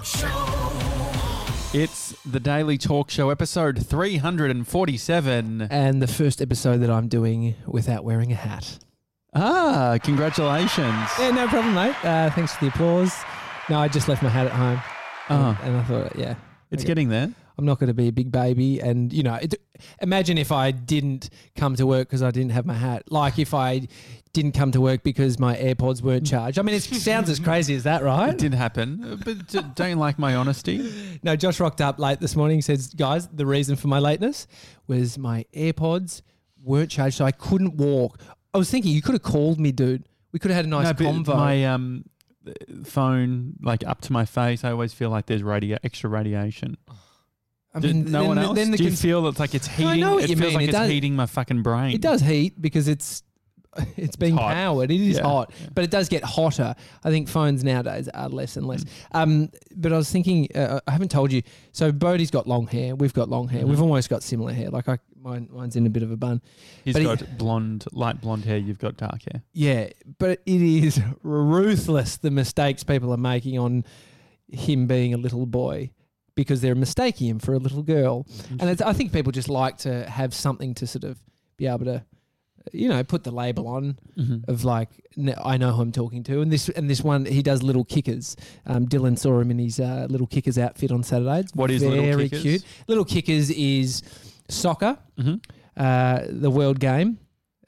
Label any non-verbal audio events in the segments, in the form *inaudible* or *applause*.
Talk Show. It's the Daily Talk Show, episode 347. and the first episode that I'm doing without wearing a hat. Ah, congratulations. Yeah, no problem, mate. Uh, thanks for the applause. No, I just left my hat at home. Oh. And, and I thought, yeah, It's okay. getting there. I'm not going to be a big baby. And, you know, it, imagine if I didn't come to work because I didn't have my hat. Like if I didn't come to work because my AirPods weren't charged. I mean, it *laughs* sounds as crazy as that, right? It did happen, uh, but don't you like my honesty? *laughs* No, Josh rocked up late this morning. Says, guys, the reason for my lateness was my AirPods weren't charged, so I couldn't walk. I was thinking you could have called me, dude. We could have had a nice No, convo. My um, uh, phone, like up to my face, I always feel like there's radio, extra radiation. I Did mean, no then, one else? Then the Do you cons- feel it's like it's heating? I know what it you feels mean. like It it's does- heating my fucking brain. it does heat because it's it's being hot. powered. It is Yeah. hot, but it does get hotter. I think phones nowadays are less and Mm. less. Um, but I was thinking, uh, I haven't told you. So Bodhi's got long hair. We've got long hair. Mhm. We've almost got similar hair. Like I, mine, mine's in a bit of a bun. He's but he- got blonde, light blonde hair. You've got dark hair. Yeah, but it is *laughs* ruthless the mistakes people are making on him being a little boy because they're mistaking him for a little girl. And it's, I think people just like to have something to sort of be able to, you know, put the label on Mhm. of like I know who I'm talking to. And this and this one he does little kickers. Um, Dylan saw him in his uh, little kickers outfit on Saturday. It's What is very Little Kickers? cute. Little kickers is soccer, Mhm. uh, the world game.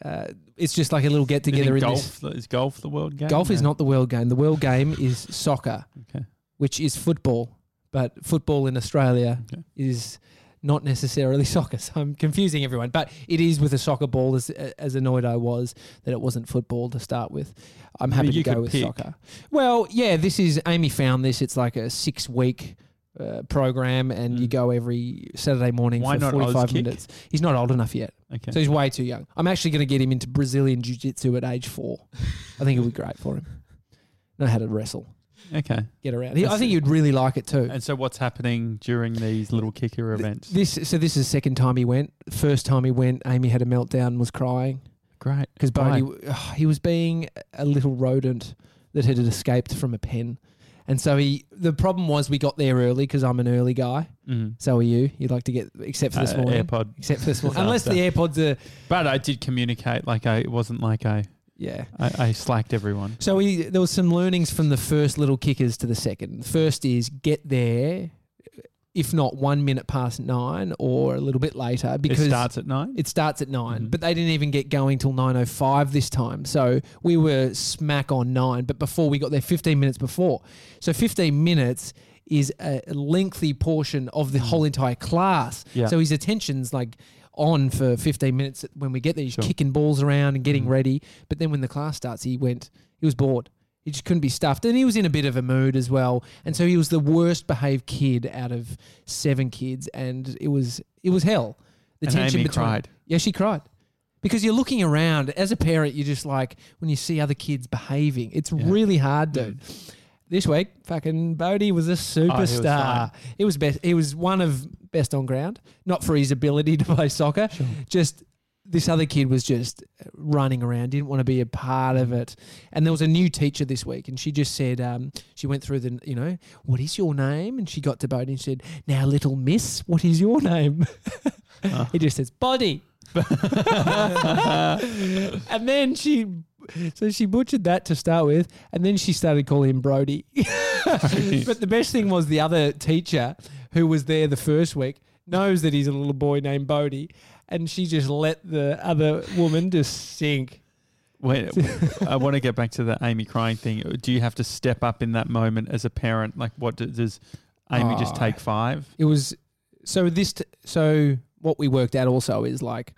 Uh, it's just like a little get together. in this. golf is golf the world game? Golf is not the world game. The world game is soccer, *laughs* Okay. which is football. But football in Australia Okay. is not necessarily *laughs* soccer. So I'm confusing everyone. But it is with a soccer ball, as, as annoyed I was that it wasn't football to start with. I'm happy you to go with pick. soccer. Well, yeah, this is, Amy found this. It's like a six week. Uh, program and you Mm. go every Saturday morning Why for 45 minutes. He's not old enough yet. Okay. So he's way too young. I'm actually going to get him into Brazilian Jiu Jitsu at age four. I think it would be great for him. Know how to wrestle, okay. get around. I think you'd really like it too. And so, what's happening during these little kicker events? This so this is the second time he went. First time he went, Amy had a meltdown, and was crying Great. because Why? Bodhi ugh, he was being a little rodent that had escaped from a pen, and so he. The problem was we got there early because I'm an early guy. Mhm. So are you? You'd like to get except for this Uh, morning. AirPod. Except for this *laughs* morning, unless the AirPods are But I did communicate. Like I, it wasn't like I, yeah. I, I slacked everyone. So we there was some learnings from the first little kickers to the second. First is get there, if not one minute past nine or a little bit later, because it starts at nine. it starts at 9 Mhm. But they didn't even get going till nine oh five this time. So we were smack on nine, but before we got there, fifteen minutes before. So fifteen minutes is a lengthy portion of the whole entire class. Mm. Yeah. So his attention's like on for 15 minutes when we get there. He's Sure. kicking balls around and getting Mhm. ready. But then when the class starts, he went, he was bored. He just couldn't be stuffed. And he was in a bit of a mood as well. And so he was the worst behaved kid out of seven kids. And it was, it was hell. The and tension Amy between. cried. Yeah, she cried. Because you're looking around as a parent, you're just like, when you see other kids behaving, it's Yeah. really hard, dude. This week, fucking Bodhi was a Oh, was superstar. he was best. He was one of best on ground, not for his ability *laughs* to play soccer. Just this other kid was just running around, didn't want to be a part of it. And there was a new teacher this week, and she just said, um, she went through the, you know, what is your name? And she got to Bodhi and said, now, little miss, what is your name? Oh. *laughs* he just says, body. *laughs* and then she, so she butchered that to start with, and then she started calling him Brody. *laughs* but the best thing was the other teacher who was there the first week knows that he's a little boy named Bodhi, and she just let the other woman just sink. Wait, *laughs* I want to get back to the Amy crying thing. Do you have to step up in that moment as a parent? Like, what does, does Amy just Oh. take five? It was so this t- so what we worked out also is like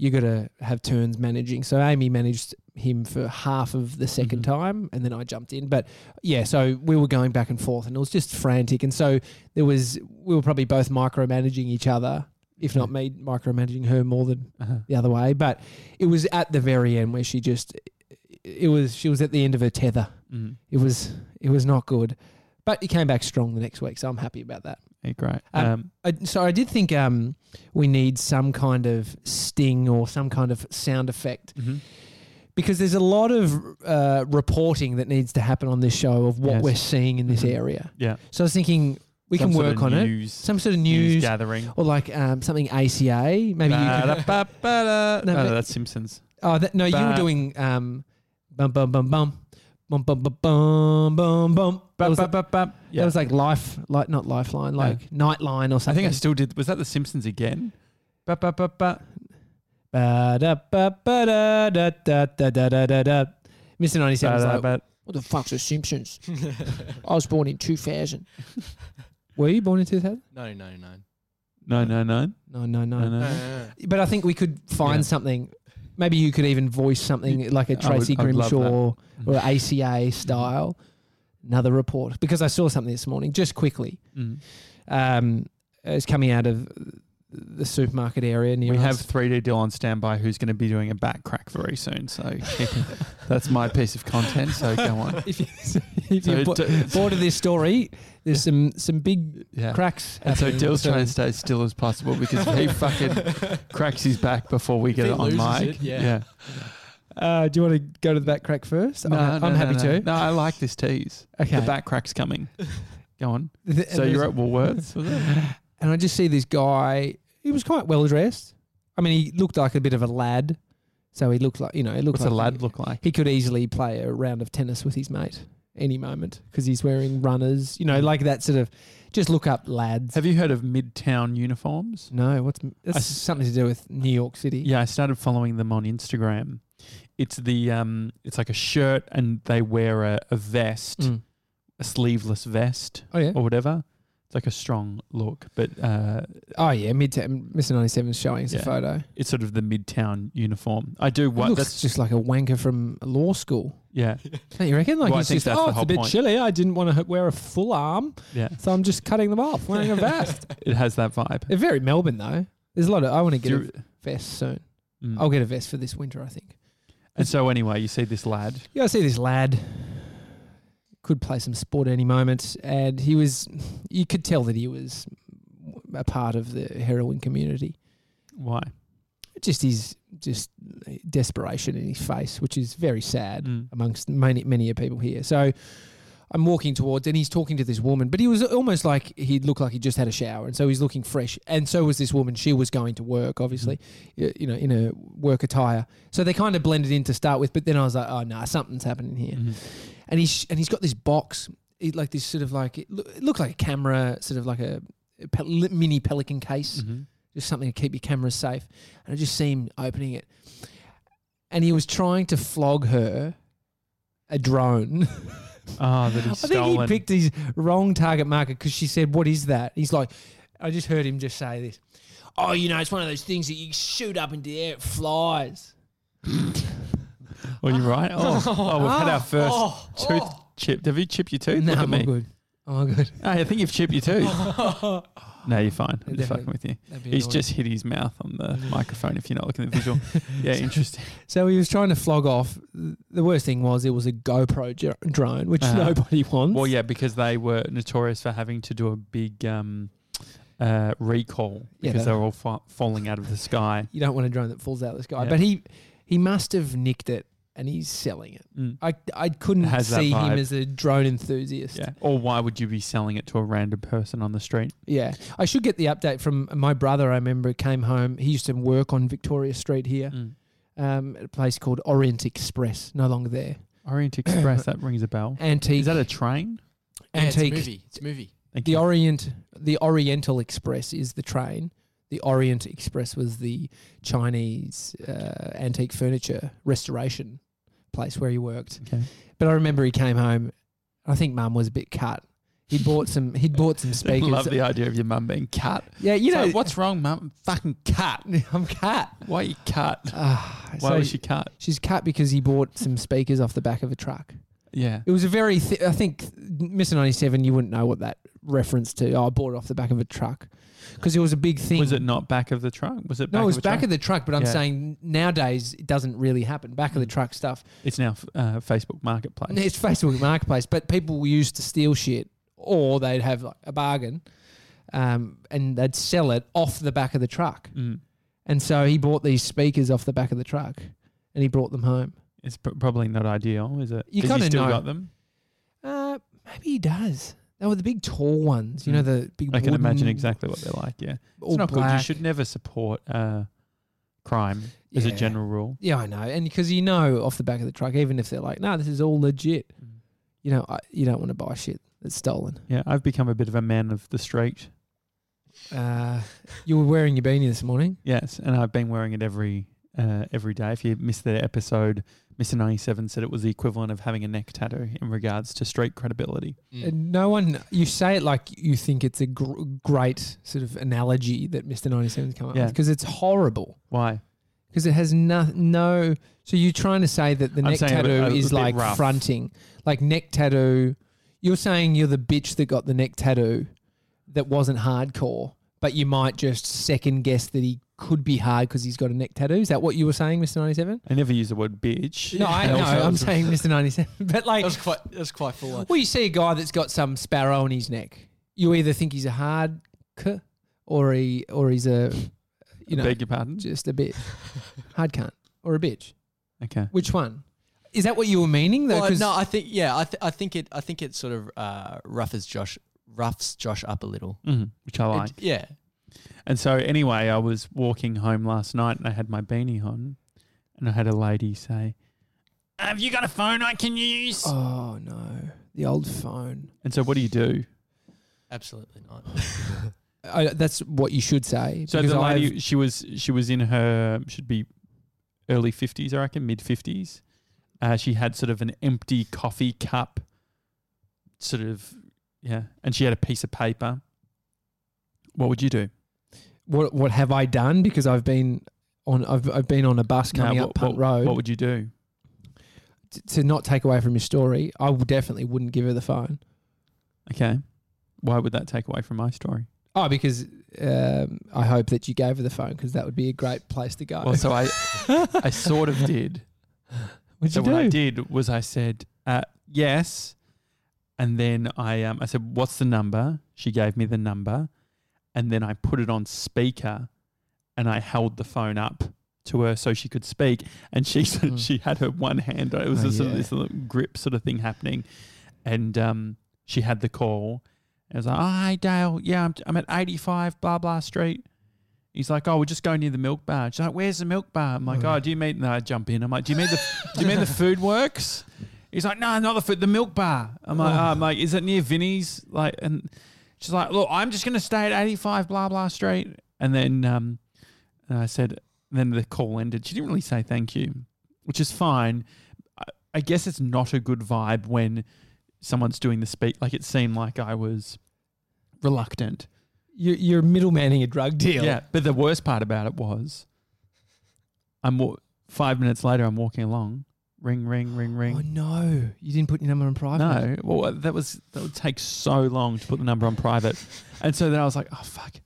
you got to have turns managing. So Amy managed him for half of the 2nd Mhm. time, and then I jumped in. But yeah, so we were going back and forth, and it was just frantic. And so there was we were probably both micromanaging each other, if not me micromanaging her more than Uh-huh. the other way. But it was at the very end where she just it was she was at the end of her tether. Mm. It was it was not good. But he came back strong the next week, so I'm happy about that. Yeah, great. Um, Um, so I did think um, we need some kind of sting or some kind of sound effect mhm. because there's a lot of uh, reporting that needs to happen on this show of what Yes. we're seeing in this Mhm. area. Yeah. So I was thinking we Some can work on it. Some sort of news news, gathering. or like um, something ACA. Maybe you could. Ba-da-ba-ba-da. *laughs* No, No, but- that's Simpsons. Oh, that, no, you were doing um, bum bum bum bum. Bum, bum, bum, bum, bum, bum. That was, like, that was like life, like not lifeline, like nightline or something. I something. think I still did. Was that the Simpsons again? Ba-ba-ba-ba. Ba-da-ba-ba-da-da-da-da-da-da. Mr. 97 was like, Ba-da-ba- what the fuck's the Simpsons? *laughs* I was born in 2000. Were you born in 2000? 1999. No, no, no. No, no, no. No, no. Uh, But I think we could find Yeah. something. Maybe you could even voice something like a Tracy would Grimshaw or ACA style. Another report because I saw something this morning just quickly. Mm. Um, it's coming out of the supermarket area near We us. have 3D Dyl on standby who's going to be doing a back crack very soon. So *laughs* that's my piece of content. So go on. *laughs* if, you, *laughs* if So you're bo- bored of this story, there's some some big yeah. cracks. And so. Dyl's trying to stay as still as possible because if he fucking cracks his back before we get he it on mic. it, yeah. Uh, do you want to go to the back crack first? No, I'm, no, I'm no, happy no. to. No, I like this tease. Okay. The back crack's coming. Go on. The- So you're at Woolworths, and I just see this guy. He was quite well dressed. I mean, he looked like a bit of a lad. So he looked like you know, he looked What's a lad he, look like? he could easily play a round of tennis with his mate any moment because he's wearing runners. You know, like that sort of. Just look up lads. Have you heard of Midtown uniforms? no, what's that's s- something to do with New York City. Yeah, I started following them on Instagram. It's the um, it's like a shirt and they wear a, a vest, Mm. a sleeveless vest Oh yeah. or whatever. It's like a strong look, but uh, Oh yeah. Midtown. Mr. Ninety Seven is showing us Yeah. a photo. it's sort of the Midtown uniform. I do what looks that's just like a wanker from law school. yeah, *laughs* Don't you reckon? Like Well, I he's think just, that's oh, the it's whole a bit point. chilly. I didn't want to wear a full arm, yeah. so I'm just cutting them off, wearing a *laughs* vest. It has that vibe. They're very Melbourne though. There's a lot of. I want to Do get a vest soon. Mm. I'll get a vest for this winter. I think. And so anyway, you see this lad. Yeah, I see this lad could play some sport at any moment, and he was. You could tell that he was a part of the heroin community. Why? Just his just desperation in his face, which is very sad. Mm. amongst many many people here. So I'm walking towards, and he's talking to this woman, but he was almost like he looked like he just had a shower, and so he's looking fresh. And so was this woman; she was going to work, obviously, y- you know, in a work attire. So they kind of blended in to start with, but then I was like, oh no, nah, something's happening here. Mhm. And he's and he's got this box, it, like this sort of like it, loo- it looked like a camera, sort of like a, a mini Pelican case Mhm. just something to keep your cameras safe. And I just see him opening it. And he was trying to flog her a drone. *laughs* Oh, that I think stolen. he picked his wrong target market because she said, What is that? He's like, I just heard him just say this. Oh, you know, it's one of those things that you shoot up into the air, it flies. Well, you're right. Oh, *laughs* oh we've had our oh. first Oh, tooth oh. chipped. Have you chipped your tooth? No, Look at I'm me. all good. All good. Hey, I think you've chipped your tooth. *laughs* no, you're fine. I'm just fucking with you. That'd be He's annoying. just hit his mouth on the *laughs* microphone if you're not looking at the visual. Yeah, *laughs* interesting. So he was trying to flog off. The worst thing was it was a GoPro dr- drone, which Uh-huh. nobody wants. Well, yeah, because they were notorious for having to do a big um, uh, recall Yeah, because they- they were all fa- falling out of the sky. You don't want a drone that falls out of the sky. Yeah. But he he must have nicked it and he's selling it. Mm. I I couldn't has that see him vibe. as a drone enthusiast. Yeah. Or why would you be selling it to a random person on the street? Yeah. I should get the update from my brother. I remember came home. He used to work on Victoria Street here, Mm. um, at a place called Orient Express. No longer there. *coughs* Orient Express, that rings a bell. Antique. Is that a train? Yeah, it's a antique. movie. It's a movie. Thank the you. Orient, the Oriental Express is the train. The Orient Express was the Chinese uh, antique furniture restoration place where he worked. Okay. But I remember he came home. I think Mum was a bit cut. He bought some. He'd bought some *laughs* speakers. love the idea of your mum being cut. yeah, you You know know what's wrong, mum? Fucking cut. *laughs* I'm cut. Why are you cut? *sighs* Ah, Why so was she cut? She's cut because he bought some speakers off the back of a truck. Yeah. It was a very. Th- I think Mr. Ninety Seven. You wouldn't know what that reference to. Oh, I bought it off the back of a truck because it was a big thing. Was it not back of the truck? Was it back No, it was of back truck? of the truck. But I'm Yeah. saying nowadays it doesn't really happen. Back of the Mm. truck stuff. It's now uh, Facebook Marketplace. It's Facebook Marketplace, but people used to steal shit, or they'd have like a bargain, um, and they'd sell it off the back of the truck. Mm. And so he bought these speakers off the back of the truck, and he brought them home. It's pr- probably not ideal, is it? You kinda still know. got them. Uh, maybe he does. They were the big tall ones, you know, Mm. the big. I can imagine exactly what they're like. Yeah, all it's not good. You black. should never support uh, crime as a Yeah. general rule. Yeah, I know, and because you know off the back of the truck, even if they're like, "No, this is all legit," you know, I, you don't want to buy shit that's stolen. Yeah, I've become a bit of a man of the street. Uh, you were wearing your beanie this morning. Yes, and I've been wearing it every uh, every day. If you missed the episode, Mr. 97 said it was the equivalent of having a neck tattoo in regards to street credibility. Mm. No one, you say it like you think it's a gr- great sort of analogy that Mister Ninety Seven's come up Yeah. with because it's horrible. Why? Because it has no no. So you're trying to say that the I'm neck saying a tattoo a is bit like rough. fronting, like neck tattoo. You're saying you're the bitch that got the neck tattoo that wasn't hardcore, but you might just second guess that he could be hard because he's got a neck tattoo. Is that what you were saying, Mister Ninety Seven? I never use the word bitch. No, I know. *laughs* I'm saying Mister Ninety Seven, but like That was quite. That was quite full on. Well, you see a guy that's got some sparrow on his neck. You either think he's a hard c, or he or he's a, you know, beg your pardon. just a bit *laughs* hard cunt or a bitch. Okay. Which one? Is that what you were meaning though? Well, 'Cause- no, I think yeah, I, th- I think it. I think it sort of uh, as Josh, roughs Josh up a little. hmm which I It- like. yeah, And so anyway, I was walking home last night and I had my beanie on, and I had a lady say, "Have you got a phone I can use?" oh no, the old phone. And so what do you do? absolutely not. *laughs* I, that's what you should say. So the lady, I've- she was she was in her should be early fifties, I reckon, mid fifties. Uh, she had sort of an empty coffee cup, sort of yeah, and she had a piece of paper. What would you do? what what have I done? Because I've been on I've I've been on a bus No, coming what, up Punt what- Road. What would you do? T- to not take away from your story, I definitely wouldn't give her the phone. Okay, why would that take away from my story? Oh, because um, I hope that you gave her the phone because that would be a great place to go. Well, so I *laughs* I sort of did. What'd so you do? what I did was I said uh, yes, and then I um I said what's the number? She gave me the number, and then I put it on speaker, and I held the phone up to her so she could speak, and she Mm. she had her one hand. It was Oh, of yeah. this little grip sort of thing happening, and um she had the call. And I was like, oh, hey Dale, yeah, I'm, I'm at 85 blah blah street. He's like, oh, we're just going near the milk bar. She's like, where's the milk bar? I'm like, Oh. oh, do you mean? No, I jump in. I'm like, do you mean the do you mean the *laughs* Foodworks? He's like, no, not the food, the milk bar. I'm like, Oh. oh, I'm like, is it near Vinny's? Like, and she's like, look, I'm just gonna stay at 85 blah blah street. And then um, and I said, then the call ended. She didn't really say thank you, which is fine. I, I guess it's not a good vibe when someone's doing the speak. Like it seemed like I was reluctant. You're, you're middlemaning a drug deal. Yeah, but the worst part about it was, I'm wa- five minutes later. I'm walking along. Ring, ring, ring, ring. Oh no, you didn't put your number on private. No, well, that was that would take so long to put the number on private, *laughs* and so then I was like, oh fuck,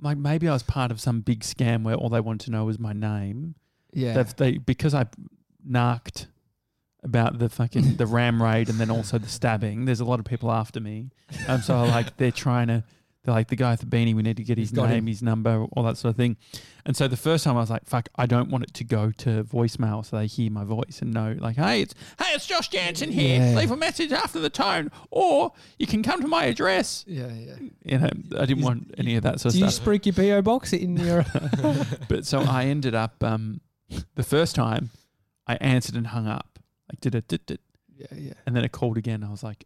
like maybe I was part of some big scam where all they wanted to know was my name. Yeah. They've, they because I narked about the fucking the *laughs* ram raid and then also the stabbing. There's a lot of people after me, um, so like they're trying to. They're like the guy with the beanie. We need to get his name, him. his number, all that sort of thing. And so the first time I was like, "Fuck, I don't want it to go to voicemail, so they hear my voice and know, like, hey, it's hey, it's Josh Janssen here. Yeah. Leave a message after the tone, or you can come to my address." yeah, yeah. You know, I didn't Is- want any of that sort of stuff. Do you spruik your PO box in your? *laughs* but so I ended up um, the first time I answered and hung up, like did it dit dit, yeah, yeah. and then it called again. I was like,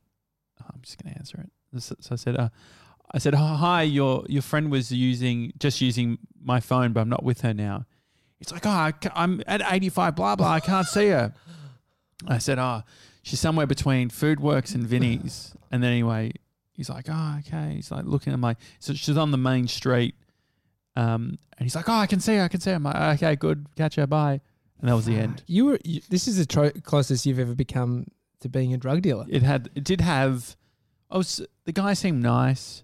oh, I'm just gonna answer it. So, so I said, uh, I said, oh, hi, your your friend was using just using my phone, but I'm not with her now. It's like, oh, I, I'm at 85, blah blah. I can't see her. I said, oh, she's somewhere between Foodworks and Vinny's. And then anyway, he's like, oh, okay. He's like looking at my, so she's on the main street. Um, and he's like, oh, I can see her, I can see her. I'm like, okay, good, catch her, bye. And that was the end. You were. You, this is the tro- closest you've ever become to being a drug dealer. It had, it did have. I was the guy seemed nice.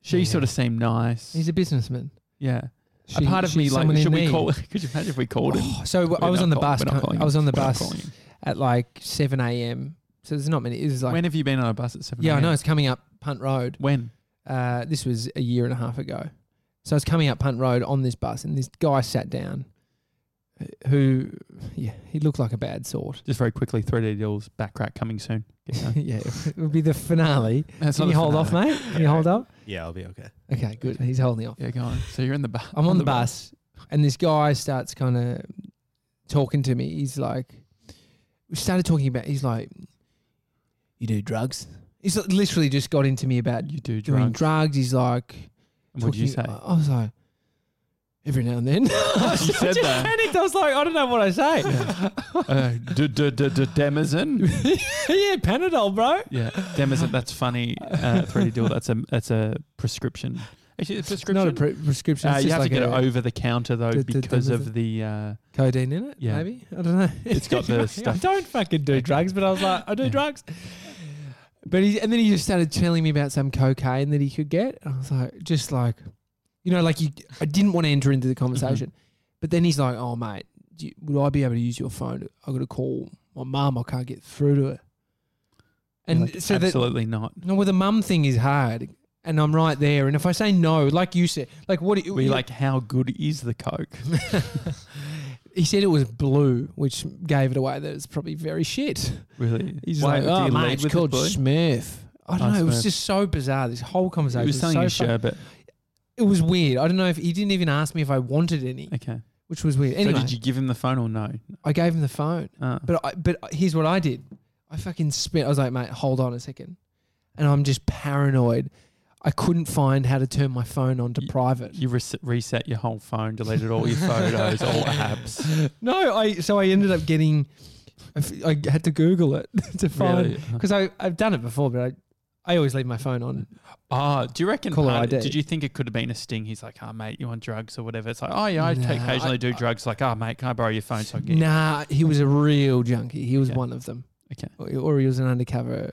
She Yeah. sort of seemed nice. He's a businessman. yeah. She- a part of she's me like, someone in should we need. call? *laughs* Could you imagine if we called him? Oh, so I was not on the call- bus. we're not com- calling I was him. on the We're not bus calling him. at like seven a.m. So there's not many. It was like when have you been on a bus at seven? yeah, I know it's coming up Punt Road. When? Uh, this was a year and a half ago. So I was coming up Punt Road on this bus, and this guy sat down, who, yeah, he looked like a bad sort. Just very quickly, 3D Dyl's back crack coming soon. *laughs* Get yeah, it would be the finale. That's Can you the hold off, mate? Can you hold up? Yeah, I'll be okay. Okay, good. He's holding off. Yeah, go on. So you're in the bus. I'm on the bus, and this guy starts kind of talking to me. He's like, we started talking about. He's like, you do drugs. He's literally just got into me about You do drugs. doing drugs. drugs. He's like, What did you say? talking- I was like, every now and then. *laughs* You said that. panicked. I was like, I don't know what I say. Uh, d- d- d- d- Demazin. *laughs* yeah, Panadol, bro. Yeah, Demazin. That's funny. Uh, 3D Dyl. That's a that's a prescription. Actually, it's a It's not a prescription. pre- prescription. Uh, it's you have like to get it over the counter though D- d- because Demazin. of the. Uh, codeine in it. Yeah. maybe I don't know. It's got the *laughs* stuff. I don't fucking do drugs, but I was like, I do Yeah. drugs. But he and then he just started telling me about some cocaine that he could get. And I was like, just like, you know, like you. I didn't want to enter into the mm-hmm. conversation, but then he's like, "Oh, mate, do you, would I be able to use your phone? I've got to call my mum. I can't get through to her." And like, so that absolutely not. no, well, the mum thing is hard, and I'm right there. And if I say no, like you said, like what? do you- We like how good is the coke? *laughs* he said it was blue, which gave it away that it's probably very shit. Really? He's Why- like, do oh, you mate, it's with called blue? Smith. I don't Oh, know. It was Smurf. just so bizarre. This whole conversation He was selling so you sherbet. It was weird. I don't know if he didn't even ask me if I wanted any, Okay. which was weird. Anyway, So did you give him the phone or no? I gave him the phone, Uh, but I, but here's what I did. I fucking spent. I was like, mate, hold on a second, and I'm just paranoid. I couldn't find how to turn my phone on to Y- private. you res- reset your whole phone, deleted all your *laughs* photos, all apps. No, I so I ended up getting. I f- I had to Google it *laughs* to find Really? *laughs* because I I've done it before, but I I always leave my phone on. Oh, do you reckon? Caller part- ID. did you think it could have been a sting? He's like, "Oh, mate, you want drugs or whatever?" It's like, "Oh, yeah, I Nah, occasionally I- do drugs." Like, "Oh, mate, can I borrow your phone so I can get?" Nah, he was a real junkie. He was Okay. one of them. Okay. Or, or he was an undercover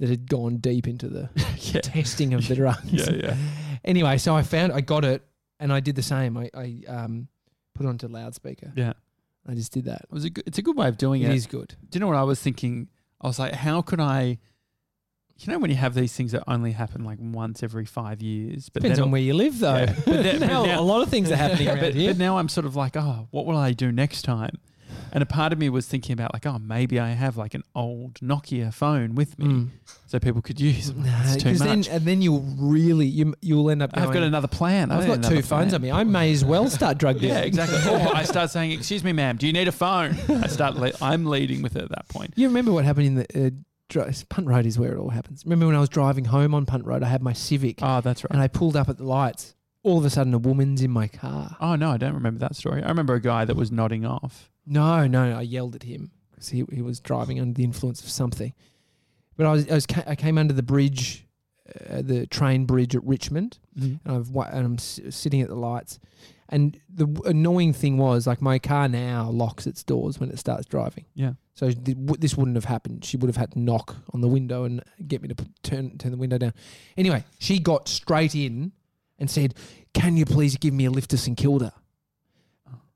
that had gone deep into the *laughs* yeah. testing of the *laughs* drugs. Yeah, yeah. *laughs* Anyway, so I found I got it and I did the same. I, I um put it onto loudspeaker. Yeah. I just did that. It was a good, it's a good way of doing It it. is good. Do you know what I was thinking? I was like, how could I? You know, when you have these things that only happen like once every five years, but Depends on where you live though. Yeah. *laughs* But then- now, now- a lot of things are happening *laughs* around but, here. but now I'm sort of like, oh, what will I do next time? And a part of me was thinking about like, oh, maybe I have like an old Nokia phone with me, Mm. so people could use. it. It's too 'cause then and then you'll really you you'll end up. I've got another plan. I've I've got two phones on me. I may as well start drug *laughs* dealing. Yeah, exactly. or I start saying, "Excuse me, ma'am, do you need a phone?" I start. Le- I'm leading with it at that point. You remember what happened in the uh, Punt Road is where it all happens. Remember when I was driving home on Punt Road, I had my Civic Oh, that's right. and I pulled up at the lights. All of a sudden, a woman's in my car. Oh no, I don't remember that story. I remember a guy that was nodding off. No, no, no I yelled at him because he, he was driving under the influence of something. But I was, I was ca- I came under the bridge, uh, the train bridge at Richmond, and I've wa- and I'm s- sitting at the lights. And the w- annoying thing was, like, my car now locks its doors when it starts driving. Yeah. So th- w- this wouldn't have happened. She would have had to knock on the window and get me to put, turn turn the window down. Anyway, she got straight in and said, "Can you please give me a lift to St Kilda?"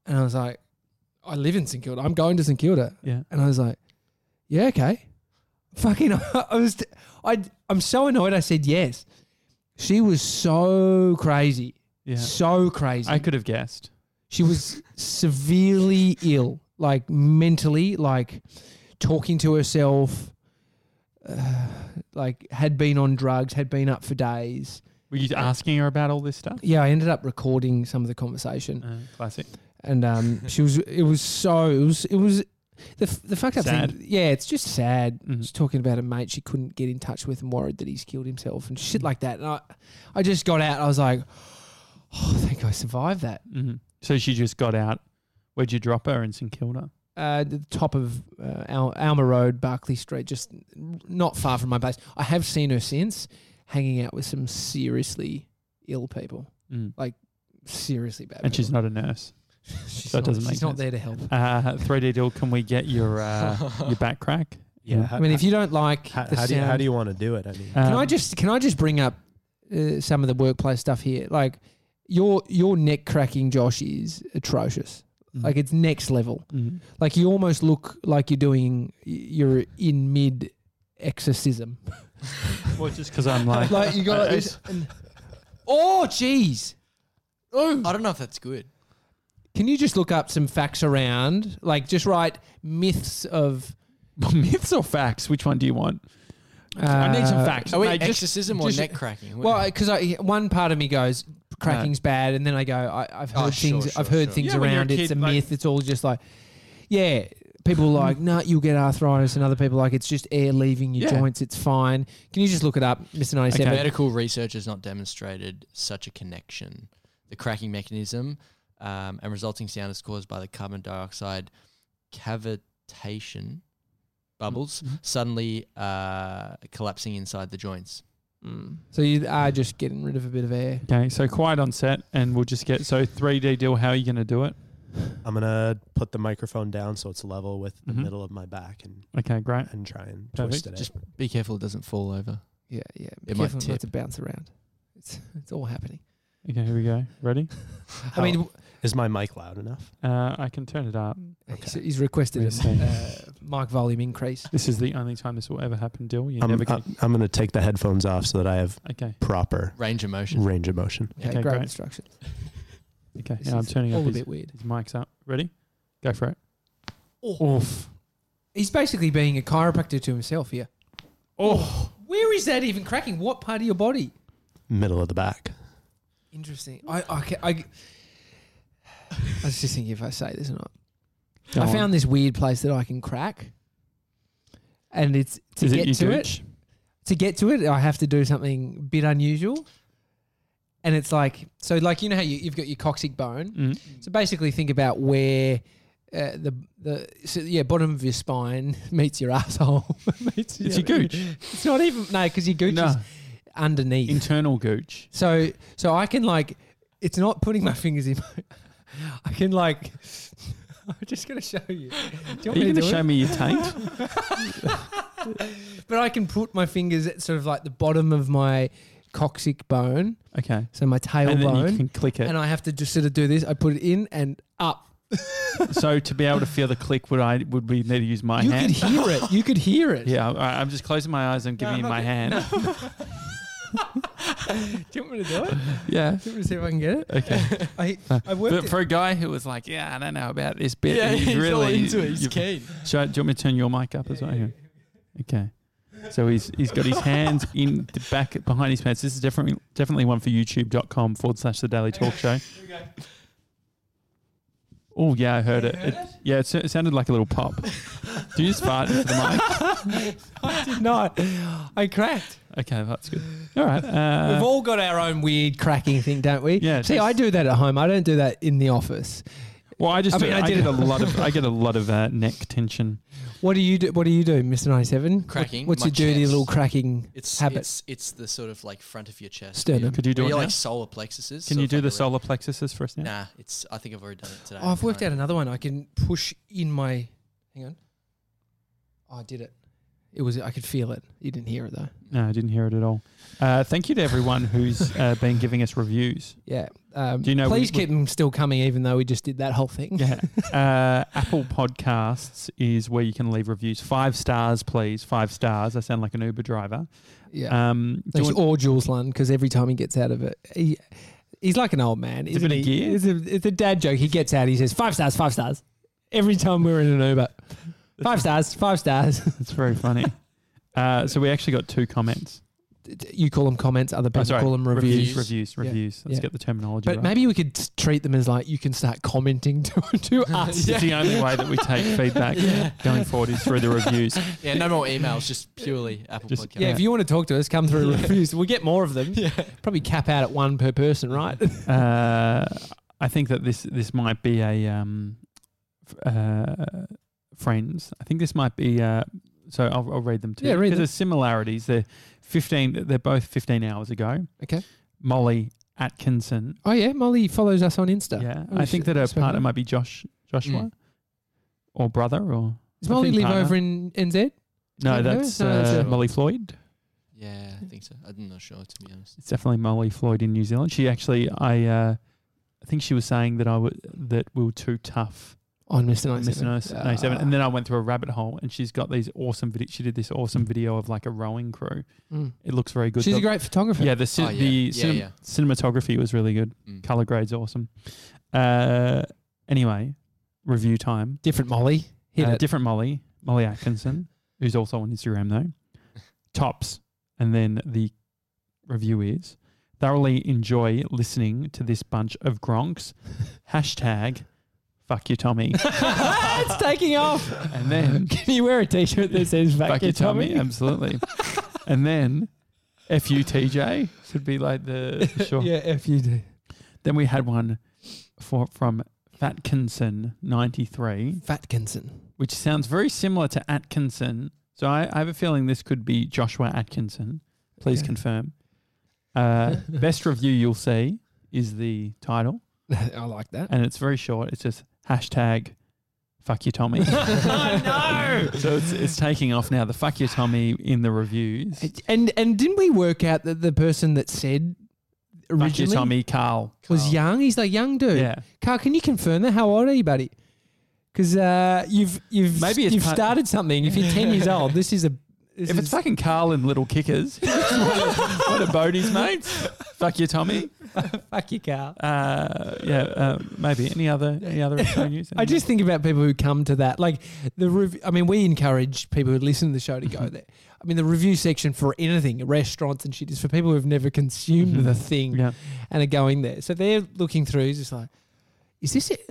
And I was like, "I live in St Kilda. I'm going to St Kilda." Yeah. And I was like, "Yeah, okay." Fucking, *laughs* I was, I, I'm so annoyed. I said yes. She was so crazy, Yeah. so crazy. I could have guessed. She was severely ill, like mentally, like talking to herself, uh, like had been on drugs, had been up for days. Were you asking her about all this stuff? Yeah, I ended up recording some of the conversation, Uh, classic. and um, *laughs* she was. It was so. It was. It was. The, f- the fucked up Sad. thing, yeah, it's just sad. Mhm. She's talking about a mate she couldn't get in touch with and worried that he's killed himself and shit like that. And I, I just got out. I was like, oh, I think I survived that. hmm So she just got out. Where'd you drop her in St Kilda? uh, the top of uh, Al- Alma Road, Barkly Street, just not far from my base. I have seen her since hanging out with some seriously ill people, Mm. seriously bad. And she's people. not a nurse. *laughs* she's so it not, doesn't she's not sense. there to help. Uh, 3D Dyl. Can we get your uh, *laughs* your back crack? Yeah. I mean, if you don't like how, the how do you, how do you want to do it? I mean, can Um, I just can I just bring up uh, some of the workplace stuff here? Like your your neck cracking, Josh, is atrocious. Mm. Like it's next level. Mhm. Like you almost look like you're doing you're in mid exorcism. *laughs* Well, just because I'm like, like you got I- I this. and- oh, jeez. Oh, I don't know if that's good. Can you just look up some facts around, like just write myths of? *laughs* Myths or facts? Which one do you want? I need some uh, facts. Oh wait, Mate, just- exorcism or just- neck cracking? Well, because one part of me goes cracking's bad, and then I go I, I've heard Oh, sure, things. sure, I've heard sure. things Yeah, when you're a around. It's kid, a like- myth. It's all just like, yeah. People are like, no, you'll get arthritis, and other people are like, it's just air leaving your Yeah. joints. It's fine. Can you just look it up, Mister Ninety Seven? Okay. medical research has not demonstrated such a connection. The cracking mechanism um, and resulting sound is caused by the carbon dioxide cavitation bubbles Mhm. suddenly uh, collapsing inside the joints. Mm. So you are just getting rid of a bit of air. Okay, so quiet on set, and we'll just get so 3D Dyl. How are you going to do it? I'm gonna put the microphone down so it's level with the Mhm. middle of my back and Okay, great. and try and Perfect. twist it. Just out. be careful it doesn't fall over. Yeah, yeah. Be It might careful not tip. to bounce around. It's it's all happening. Okay, here we go. Ready? *laughs* I mean, is my mic loud enough? Uh, I can turn it up. he's, he's requested a uh, mic volume increase. This is the only time this will ever happen, Dyl. You're I'm, never I'm, going. I'm gonna take the headphones off so that I have Okay, proper Range of motion. range of motion. Okay, Okay, great great. instructions. *laughs* okay. This Yeah, I'm turning all up a his, bit weird. his mic's up. Ready? Go for it. Oh. Oof. He's basically being a chiropractor to himself here. Oh. Where is that even cracking? What part of your body? Middle of the back. Interesting. I I, ca- I, I was just thinking if I say this or not. Go I on. found this weird place that I can crack, and it's to Is get your to gooch? it. To get to it, I have to do something a bit unusual, and it's like so. Like you know how you, you've got your coccyx bone. Mm. So basically, think about where. Uh, the the so yeah bottom of your spine *laughs* meets your asshole. *laughs* meets It's your gooch. *laughs* It's not even no because your gooch No, is underneath. internal gooch. So so I can like it's not putting my fingers in my I can like *laughs* I'm just gonna show you. Do you Are want you me going to to show it? me your taint? *laughs* But I can put my fingers at sort of like the bottom of my coccyx bone, Okay. so my tailbone. And then you can click it. and I have to just sort of do this. I put it in and up. *laughs* so to be able to feel the click, would I would we need to use my you hand? You could hear it. You could hear it. Yeah, all right, I'm just closing my eyes and No, giving I'm you my gonna- hand. *laughs* Do you want me to do it? Yeah. Do you want me to see if I can get it? Okay. *laughs* I I worked But it. for a guy who was like, yeah, I don't know about this bit. Yeah, he's, he's all really into it. He's you've- keen. Should I, do you want me to turn your mic up as well? Okay. So he's he's got his hands in the back behind his pants. This is definitely definitely one for youtube.com forward slash the daily talk show. *laughs* Oh yeah, I heard it. it yeah, it, it sounded like a little pop. *laughs* Do you just fart into the mic? *laughs* I did not. I cracked. Okay, that's good. All right. We've Uh, all got our own weird cracking thing, don't we? Yeah, See, I do that at home. I don't do that in the office. well, I just I do, mean, I, I did get it- a lot of *laughs* I get a lot of uh, neck tension. What do you do? What do you do, Mister Ninety Seven? Cracking what's your dirty chest. little cracking It's habit? it's it's the sort of like front of your chest. Sternum. where Could you do where it your, now? like solar plexuses. Can you do the solar plexuses for us now? Nah, it's. I think I've already done it today. oh, I've worked out another one. I can push in my. Hang on. Oh, I did it. It was. I could feel it. You didn't hear it though. No, I didn't hear it at all. Uh, thank you to everyone who's uh, been giving us reviews. Yeah. Um, Do you know Please we- keep them still coming, even though we just did that whole thing. Yeah. *laughs* Uh, Apple Podcasts is where you can leave reviews. Five stars, please. Five stars. I sound like an Uber driver. yeah. Um, do you want- or Jules Lund, because every time he gets out of it, he, he's like an old man. It's a bit of gear. It's a, it's a dad joke. He gets out, he says, five stars, five stars. Every time we're in an Uber. Five stars, five stars. it's very funny. *laughs* Uh, so we actually got two comments. You call them comments, other Oh, people sorry, call them Reviews, reviews. reviews, Yeah. Let's Yeah. get the terminology But right. maybe we could treat them as like you can start commenting *laughs* to, to *laughs* us. it's the only way that we take *laughs* feedback going forward is through the reviews. Yeah, no more emails. Just purely Apple Just- Podcast. Yeah, if you want to talk to us, come through reviews. We'll get more of them. Yeah. Probably cap out at one per person, right? Uh, I think that this this might be a um, uh, friends. I think this might be. Uh, so I'll, I'll read them too. Yeah, read them. There's similarities. They're fifteen. They're both fifteen hours ago. Okay. Molly Atkinson. Oh yeah, Molly follows us on Insta. Yeah, Oh, I think that her partner of. might be Josh Joshua Mm. or brother or Does Molly live partner. over in NZ? no. Yeah, That's no, that's uh, Molly Floyd. Yeah, I think so. I'm not sure to be honest. It's definitely Molly Floyd in New Zealand. She actually, I, uh, I think she was saying that I would that we were too tough On Mr. on Mr. 97. 97. Ah. And then I went through a rabbit hole, and she's got these awesome videos. She did this awesome video of like a rowing crew. Mm. It looks very good. She's The- a great photographer. yeah. The ci- Oh, yeah. the Yeah, cinem- yeah. cinematography was really good. Mm. Color grade's awesome. Uh, Anyway, review time. Different Molly. Hit Uh, it. different Molly, Molly Atkinson, who's also on Instagram though. *laughs* Tops. And then the review is thoroughly enjoy listening to this bunch of gronks. *laughs* Hashtag fuck you, Tommy. *laughs* it's taking off. And then *laughs* Can you wear a t-shirt that says "Fuck, fuck you, you, Tommy. Tommy"? Absolutely. and then FUTJ should be like the *laughs* short. Yeah, FUD. Then we had one for from Fatkinson93, Fatkinson. which sounds very similar to Atkinson. So I, I have a feeling this could be Joshua Atkinson. Please Okay. confirm. Uh, best review you'll see is the title, I like that. and it's very short. It's just hashtag fuck you, Tommy. *laughs* *laughs* no. so it's, it's taking off now. The fuck you, Tommy in the reviews. And and didn't we work out that the person that said originally Fuck you, Tommy, Carl. was Carl. young? He's like young dude. Yeah. Carl, can you confirm that? How old are you, buddy? Because uh, you've you've Maybe you've part- started something. If you're ten years *laughs* old, this is a. This If it's fucking Carl and Little Kickers, *laughs* what a Bodhi's mates. Fuck you, Tommy. *laughs* fuck you, Carl. Uh, yeah, uh, maybe any other any other Australian *laughs* news? I just think about people who come to that. Like the rev- I mean, we encourage people who listen to the show to go there. I mean, the review section for anything, restaurants and shit, is for people who have never consumed Mhm. the thing yeah. and are going there. So they're looking through, just like, is this it?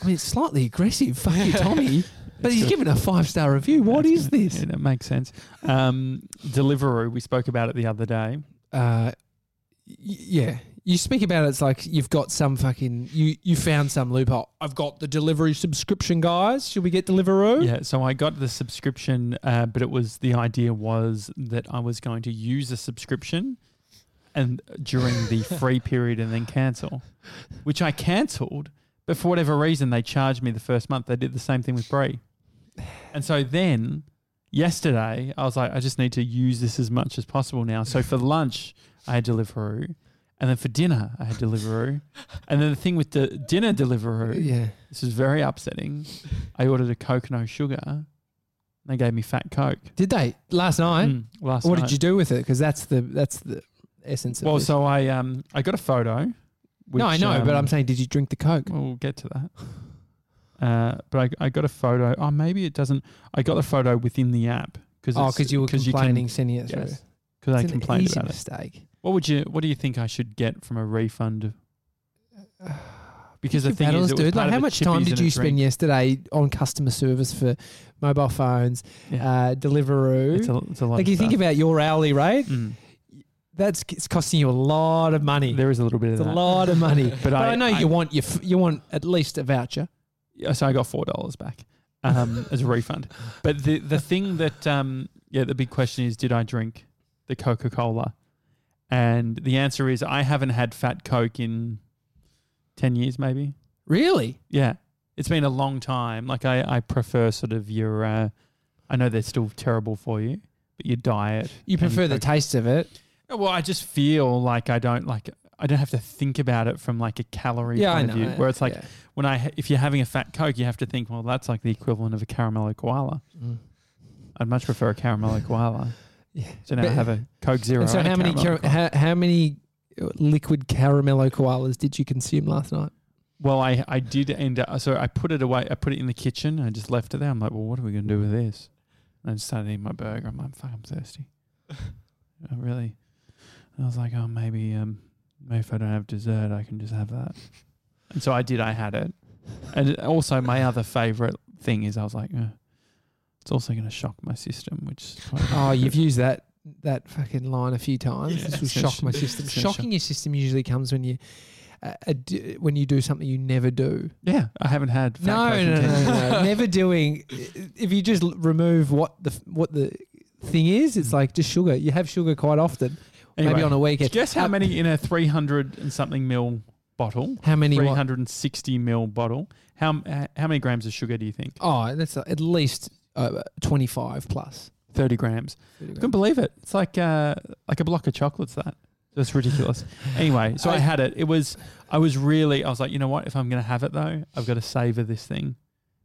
I mean, it's slightly aggressive. Fuck you, Tommy. But he's given a five star review. What is this? Yeah, that makes sense. Um, Deliveroo, we spoke about it the other day. Uh, y- yeah. You speak about it, it's like you've got some fucking you you found some loophole. I've got the delivery subscription, guys. Should we get Deliveroo? Yeah, so I got the subscription, uh, but it was the idea was that I was going to use a subscription and during the *laughs* free period and then cancel, which I cancelled. But for whatever reason, they charged me the first month. They did the same thing with Brie, and so then yesterday I was like, I just need to use this as much as possible now. So for lunch, I had Deliveroo. And then for dinner, I had Deliveroo. And then the thing with the dinner Deliveroo, Yeah. this is very upsetting. I ordered a Coke no sugar. They gave me fat Coke Did they last night? Mm, last what night. did you do with it? Because that's the that's the essence of it. Well, this. so I um I got a photo. no, I which, know, but um, I'm saying, did you drink the Coke? We'll get to that. Uh, but I, I got a photo. Oh, maybe it doesn't. I got the photo within the app because Oh, because you were complaining, sending it through. Yes, because I an complained easy about it. mistake. What would you? What do you think I should get from a refund? *sighs* Because the thing is, it dude. Like, how much time did you spend yesterday on customer service for mobile phones, Yeah. uh, Deliveroo? It's a, it's a lot. like you think about your hourly rate, Mm. that's it's costing you a lot of money. There is a little bit It's of that. a lot of money. *laughs* But but, I, I- know I- you want you f- you want at least a voucher. So I got four dollars back um, as a refund. But the the thing that um, yeah, the big question is, did I drink the Coca Cola? And the answer is, I haven't had fat Coke in ten years, maybe. Really? Yeah, it's been a long time. Like I, I prefer sort of your. Uh, I know they're still terrible for you, but your diet. You prefer the Coke- taste of it? Well, I just feel like I don't like. I don't have to think about it from like a calorie Yeah, point know. of view. Where it's like yeah. when I, if you're having a fat Coke, you have to think, well, that's like the equivalent of a caramello koala. Mm. I'd much prefer a caramello *laughs* koala. Yeah. So now I have a Coke Zero. And so and how many car- how, how many uh, liquid caramello koalas did you consume last night? Well, I, I did end up. So I put it away. I put it in the kitchen. I just left it there. I'm like, well, what are we gonna do with this? And I just started eating my burger. I'm like, fuck, I'm thirsty. *laughs* I really. I was like, oh, maybe um, maybe if I don't have dessert, I can just have that. And so I did. I had it. And also, my other favorite thing is I was like, uh, it's also going to shock my system, which. Is quite Oh, you've used that that fucking line a few times. Yeah, this will it's gonna shock my *laughs* system. it's gonna shock- Shocking your system usually comes when you uh, uh, d- when you do something you never do. Yeah, I haven't had. No, no, no, no, no. *laughs* never doing. If you just l- remove what the f- what the thing is, it's like just sugar. You have sugar quite often, maybe on a weekend. Guess how Uh, many in a 300 and something mil bottle? How many? What? 360 mil bottle. How uh, how many grams of sugar do you think? Oh, that's uh, at least uh, twenty five plus. 30 grams. Couldn't believe it. It's like uh, like a block of chocolates. That that's ridiculous. anyway, so I, *laughs* I- had it. It was I was really I was like, you know what? If I'm gonna have it though, I've got to savor this thing,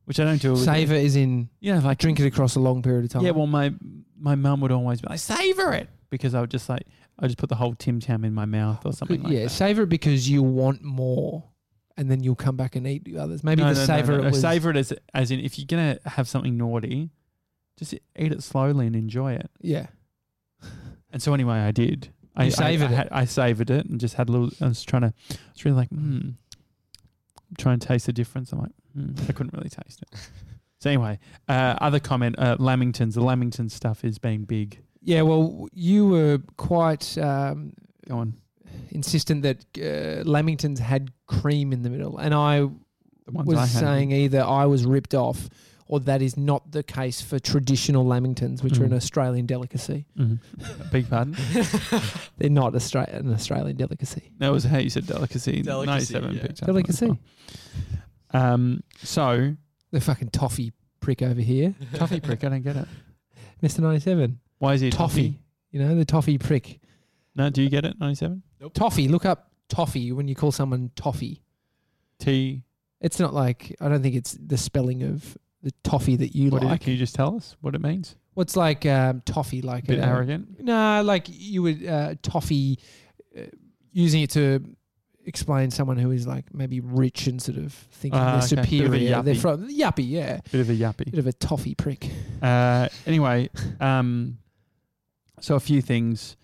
which I don't do. Savor is in You know, like drink it across a long period of time. Yeah, well, my my mum would always be like, savor it because I would just like I just put the whole Tim Tam in my mouth or something like yeah, that. savor it because you want more, and then you'll come back and eat the others. Maybe no, the no, savor no, no. it was. savor it as as in if you're gonna have something naughty, just eat it slowly and enjoy it. Yeah. And so anyway, I did. I You savoured I, it. had- I savoured it and just had a little. I was trying to. I was really like, hmm. Trying to taste the difference. I'm like, hmm. I couldn't really taste it. *laughs* So anyway, uh, other comment. Uh, Lamingtons. The Lamington stuff is being big. Yeah. Well, you were quite um, Go on. insistent that uh, Lamingtons had cream in the middle, and I was I had. saying either I was ripped off or that is not the case for traditional Lamingtons, which are an Mm. Australian delicacy. Mhm. Big pardon. *laughs* They're not Austra- an Australian delicacy. That was how you said delicacy. Delicacy, Ninety-seven yeah. picked up on it as Delicacy. well. Um. So The fucking toffee prick over here, toffee prick. I don't get it. Mister Ninety Seven. Why is he a Toffee. You know the toffee prick. No, do you get it? Ninety-seven. Toffee. Look up toffee when you call someone toffee. T. It's not like I don't think it's the spelling of the toffee that you What is it? like. Can you just tell us what it means? What's like um, toffee? Like A bit a- arrogant. No, like you would uh, toffee, uh, using it to explain someone who is like maybe rich and sort of thinking Ah, they're okay. Bit of a superior. They're from yuppie, yeah, Bit of a yuppie. bit of a toffee prick. Uh, anyway, *laughs* um, so a few things.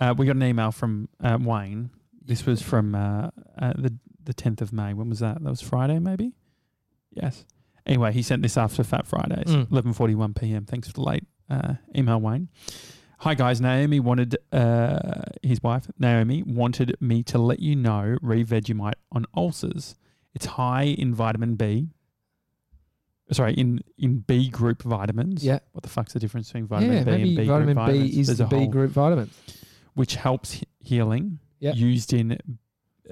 Uh, we got an email from uh, Wayne. This was from uh, uh, the the tenth of May. When was that? That was Friday, maybe. Yes. Anyway, he sent this after Fat Fridays, Mm. eleven forty one p.m. Thanks for the late uh, email, Wayne. Hi guys, Naomi wanted uh, his wife Naomi wanted me to let you know re Vegemite on ulcers. It's high in vitamin B. Sorry, in in B group vitamins. Yeah, What the fuck's the difference between vitamin yeah. B and B vitamin group vitamins? B is There's the B group vitamin. which helps healing. Yeah. Used in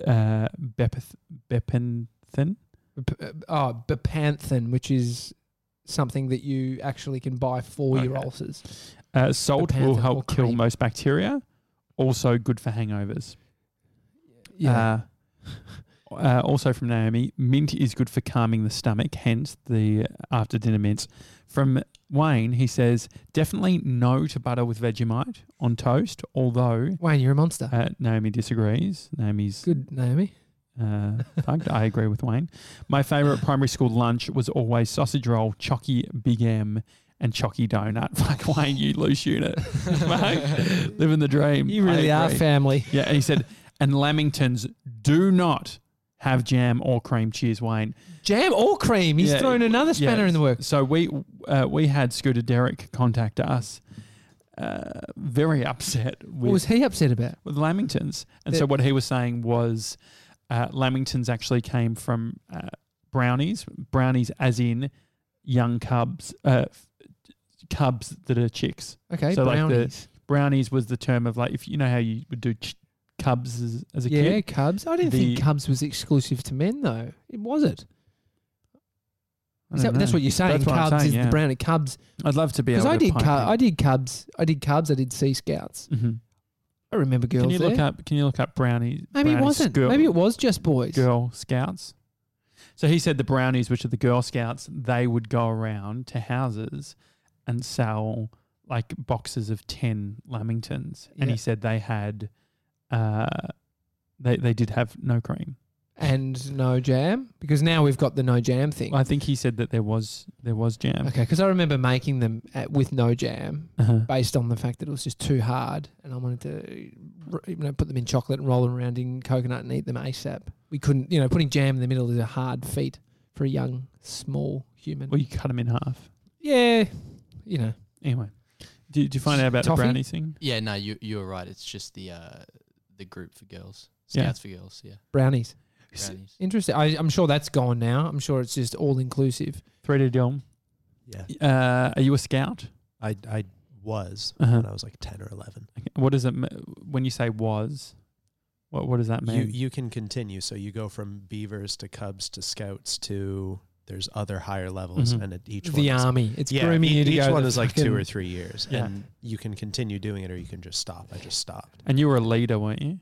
uh, bepith- bepanthen. B- uh, Oh, bepanthen, which is something that you actually can buy for your ulcers. Uh, salt will Bepanthen or help kill cream. most bacteria. Also good for hangovers. Yeah, Uh, *laughs* uh, also from Naomi, mint is good for calming the stomach, hence the after dinner mints. From Wayne, he says, definitely no to butter with Vegemite on toast, although Wayne, you're a monster. uh, Naomi disagrees. Naomi's Good, Naomi. uh, thugged. I agree with Wayne. My favourite primary school lunch was always sausage roll, chocky Big M, and chocky donut. *laughs* Fuck Wayne, you loose unit. *laughs* Mate, living the dream. You really are family. Yeah, and he said, and Lamingtons do not have jam or cream. Cheers, Wayne. Jam or cream? He's Yeah, thrown another spanner in the works. So we uh, we had Scooter Derek contact us, uh, very upset with What was he upset about? with Lamingtons. And so what he was saying was uh, Lamingtons actually came from uh, brownies, brownies as in young cubs, uh, f- cubs that are chicks. Okay, So like the- brownies. Brownies was the term of like if you know how you would do ch- cubs as, as a yeah, kid. Yeah, Cubs. I didn't The- think Cubs was exclusive to men, though. It was it. That, that's what you're saying. That's what I'm Cubs saying, is yeah. the brownie. Cubs. I'd love to be Because I did. pipe Cu- in. I did Cubs. I did Cubs. I did Sea Scouts. Mhm. I remember girls Can you there. look up? Can you look up brownies? Maybe it wasn't. Girl, Maybe it was just boys. Girl Scouts. So he said the brownies, which are the Girl Scouts, they would go around to houses and sell like boxes of ten Lamingtons, and he said they had, uh, they they did have no cream. And no jam because now we've got the no jam thing. I think he said that there was there was jam. Okay, because I remember making them at, with no jam Uh-huh. based on the fact that it was just too hard, and I wanted to, you know, put them in chocolate and roll them around in coconut and eat them ASAP. We couldn't, you know, putting jam in the middle is a hard feat for a young, small human. Well, you cut them in half. yeah, you know, Anyway, did, did you find out about Toffee? the brownie thing? Yeah, no, you you were right. It's just the uh, the group for girls, Yeah. scouts for girls. Yeah, brownies. brownies. Interesting. I, I'm sure that's gone now. I'm sure it's just all inclusive. Three to Dom. Yeah. Uh, are you a scout? I I was Uh-huh. when I was like ten or eleven. Okay. What does it m- when you say was? What what does that You mean? you can continue. So you go from beavers to cubs to scouts to there's other higher levels, Mhm. and at each the one is- army. It's yeah, grooming e- you to each one the is like two or three years, Yeah. and you can continue doing it or you can just stop. I just stopped. and you were a leader, weren't you?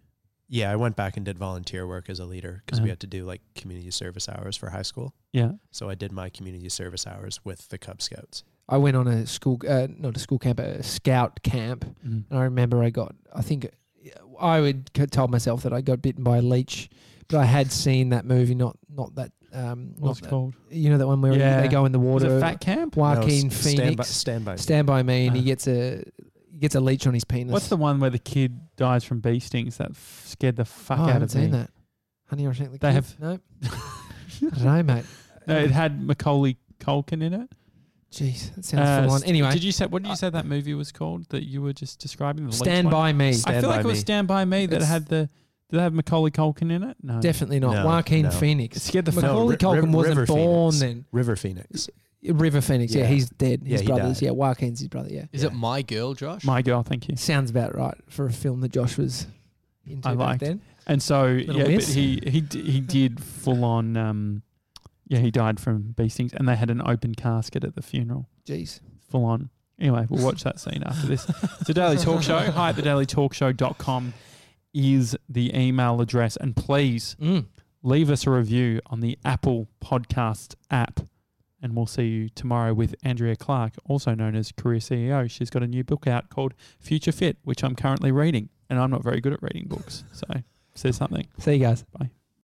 Yeah, I went back and did volunteer work as a leader because Uh-huh. we had to do like community service hours for high school. Yeah. So I did my community service hours with the Cub Scouts. I went on a school, uh, not a school camp, a scout camp, Mhm. and I remember I got, I think I would told myself that I got bitten by a leech, but I had seen that movie. Not not that. Um, not What's it that- called? You know that one where Yeah. they go in the Was water. it Fat Camp? Joaquin No, s- Stand by, Phoenix. stand by. Stand by me, and he Ah. gets a he gets a leech on his penis. What's the one where the kid dies from bee stings that f- scared the fuck oh, I out haven't of seen me? that. Honey, I think the They Kid? have- no. *laughs* I don't know, mate. No, it had Macaulay Culkin in it. Jeez, that sounds Uh, full on. st- Anyway, did you say what did you say that movie was called that you were just describing? The leech Stand one? by me. I Stand feel like By it was Me. Stand by Me that It's- had the. Did they have Macaulay Culkin in it? No. Definitely not. No, Joaquin no. Phoenix. scared the fuck. Macaulay Ri- Culkin River- wasn't River born Phoenix. then. River Phoenix. River Phoenix. Yeah, Yeah. he's dead. His he brothers. died. Yeah, Joaquin's his brother. Yeah, Is Yeah. it My Girl, Josh? My girl, thank you. sounds about right for a film that Josh was into I back liked. then. And so Little yeah, miss. but he he d- he did full on. Um, yeah, he died from bee stings, and they had an open casket at the funeral. Jeez. Full on. Anyway, we'll watch that scene after this. *laughs* It's a Daily Talk Show. Hi at thedailytalkshow.com is the email address. And please Mm. leave us a review on the Apple Podcast app. And we'll see you tomorrow with Andrea Clarke, also known as Career CEO. She's got a new book out called Future Fit, which I'm currently reading. And I'm not very good at reading books. So says something. See you guys. Bye.